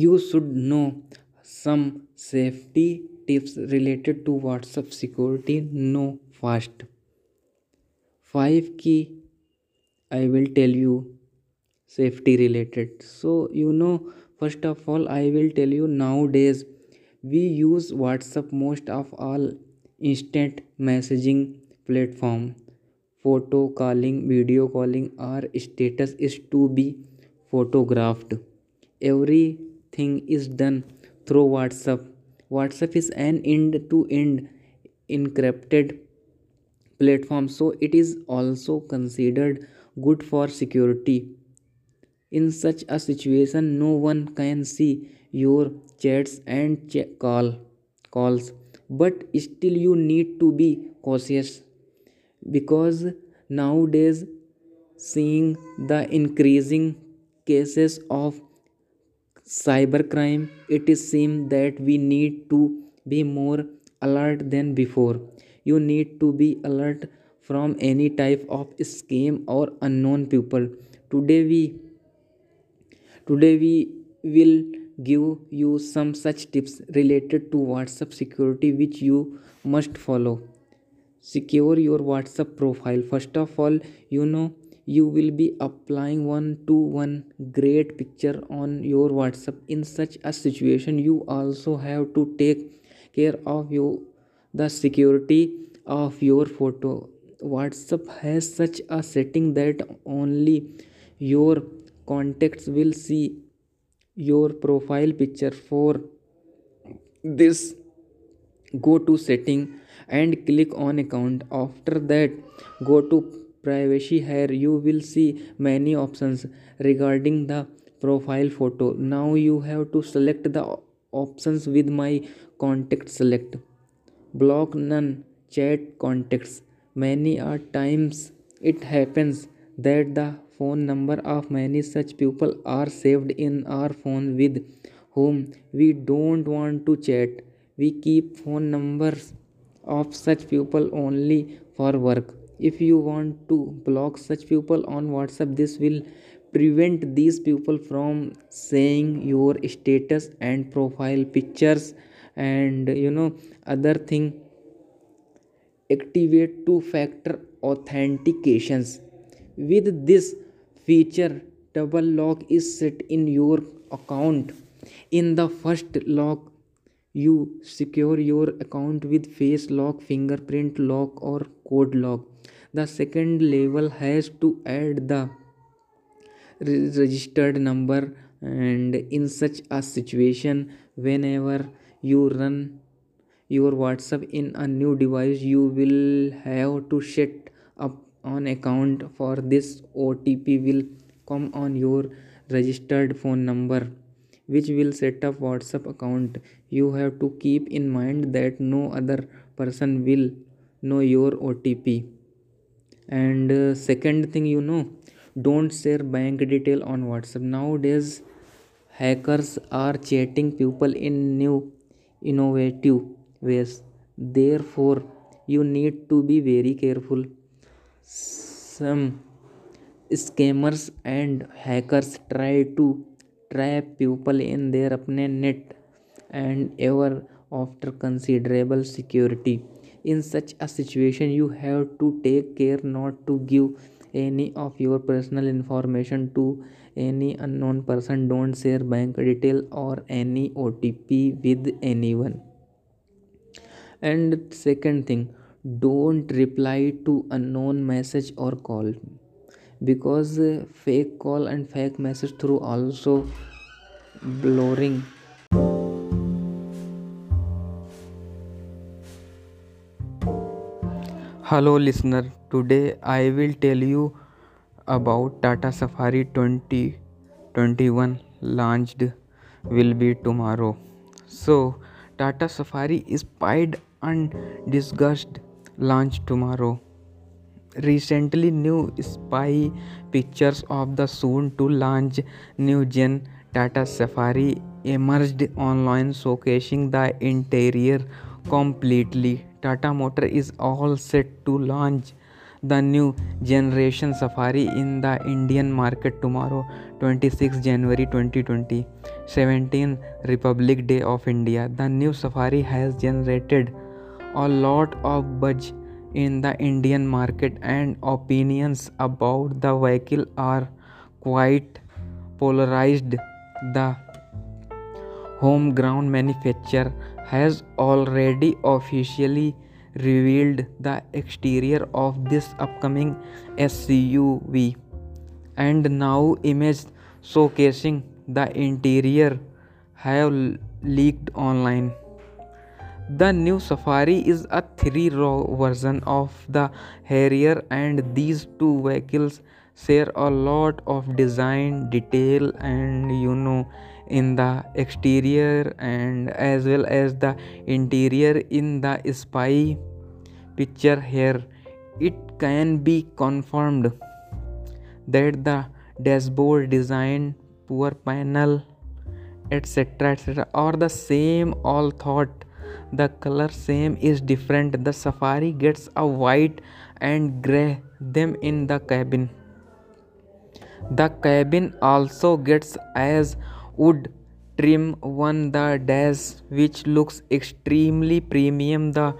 you should know some safety tips related to whatsapp security. Know fast 5 key i will tell you safety related. So you know first of all i will tell you nowadays we use whatsapp most of all instant messaging platform. Photo calling video calling or status is to be photographed everything is done through whatsapp. Whatsapp is an end to end encrypted platform so it is also considered good for security. In such a situation no one can see your chats and ch- call calls but still you need to be cautious because nowadays seeing the increasing cases of cybercrime it is seem that we need to be more alert than before. You need to be alert from any type of scam or unknown people. Today we today we will give you some such tips related to whatsapp security which you must follow. Secure your whatsapp profile. First of all you know you will be applying one to one great picture on your whatsapp. In such a situation you also have to take care of you the security of your photo. Whatsapp has such a setting that only your contacts will see your profile picture. For this go to setting and click on account. After that go to privacy here you will see many options regarding the profile photo. Now you have to select the options with my contact select. Block none. Chat contacts. Many are times it happens that the phone number of many such people are saved in our phone with whom we don't want to chat. We keep phone numbers of such people only for work if you want to block such people on whatsapp this will prevent these people from saying your status and profile pictures and you know other thing. Activate two factor authentications. With this feature double lock is set in your account. In the first lock you secure your account with face lock fingerprint lock or code lock the second level has to add the registered number and in such a situation whenever you run your whatsapp in a new device you will have to set up an account for this otp will come on your registered phone number which will set up whatsapp account. You have to keep in mind that no other person will know your otp and uh, second thing you know don't share bank detail on whatsapp. Nowadays hackers are chatting people in new innovative ways. Therefore you need to be very careful. Some scammers and hackers try to trap people in their apne net and ever after considerable security in such a situation you have to take care not to give any of your personal information to any unknown person. Don't share bank detail or any otp with anyone. And second thing don't reply to unknown message or call. Because fake call and fake message through also blurring hello listener. Today i will tell you about tata safari 2021 launched will be tomorrow. So tata safari is pied and disgust launch tomorrow. Recently new spy pictures of the soon to launch new gen tata safari emerged online showcasing the interior completely tata motor is all set to launch the new generation safari in the indian market tomorrow 26 january 2020 17th Republic Day of India. The new Safari has generated a lot of buzz in the Indian market and opinions about the vehicle are quite polarized. The home ground manufacturer has already officially revealed the exterior of this upcoming SUV and now images showcasing the interior have leaked online. The new Safari is a three-row version of the Harrier and these two vehicles share a lot of design detail and you know in the exterior and as well as the interior in the spy picture here. It can be confirmed that the dashboard design poor panel etc etc are the same all thought. The color same is different. The safari gets a white and gray them in the cabin. The cabin also gets as wood trim one the dash which looks extremely premium. The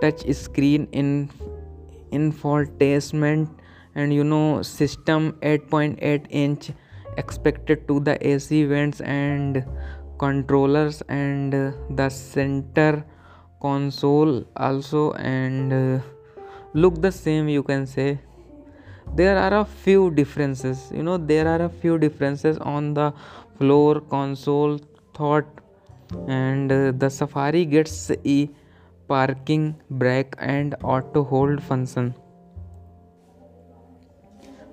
touch screen in infotainment and you know system 8.8 inch expected to the AC vents and controllers and the center console also and uh, look the same you can say. There are a few differences you know there are a few differences on the floor console thought and uh, the safari gets a parking brake and auto hold function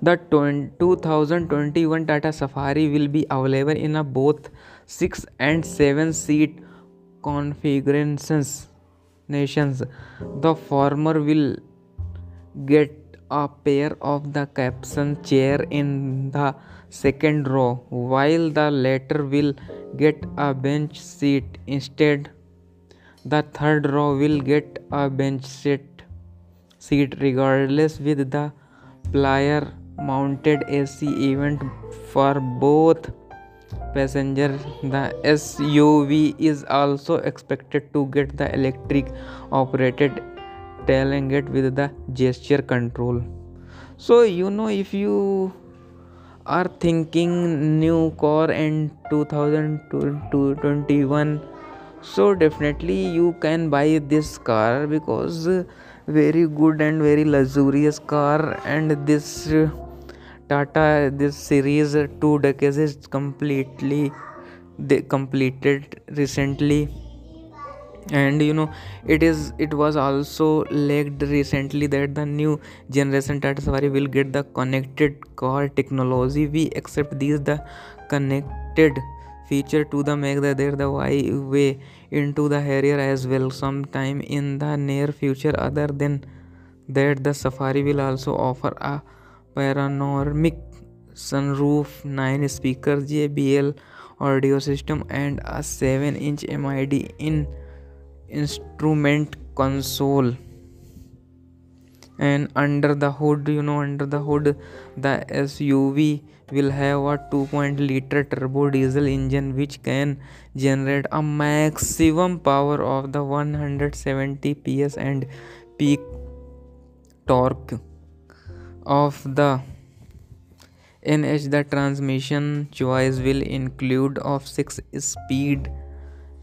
the 2021 Tata Safari will be available in a both 6 and 7 seat configurations. Nations. The former will get a pair of the captain chair in the second row while the latter will get a bench seat instead the third row will get a bench seat seat regardless with the player mounted AC event for both passengers. The SUV is also expected to get the electric operated tailgate with the gesture control. So you know if you are thinking new car in 2021 so definitely you can buy this car because very good and very luxurious car and this Tata this series two decades is completely they completed recently and you know it is it was also leaked recently that the new generation Tata Safari will get the connected car technology. We accept these the connected feature to the make the there the way into the Harrier as well. Sometime in the near future other than that the Safari will also offer a panoramic sunroof, 9 speakers, JBL audio system, and a 7 inch MID in instrument console. And under the hood, you know, under the hood, the SUV will have a 2.0 liter turbo diesel engine which can generate a maximum power of the 170 PS and peak torque of the NH the transmission choice will include of 6 speed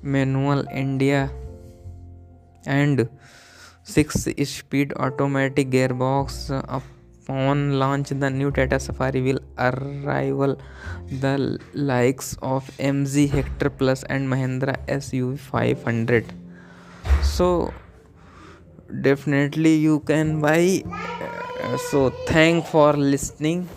manual India and 6 speed automatic gearbox upon launch the new Tata Safari will arrival. The likes of MG Hector Plus and Mahindra XUV 500 so definitely you can buy. So thank for listening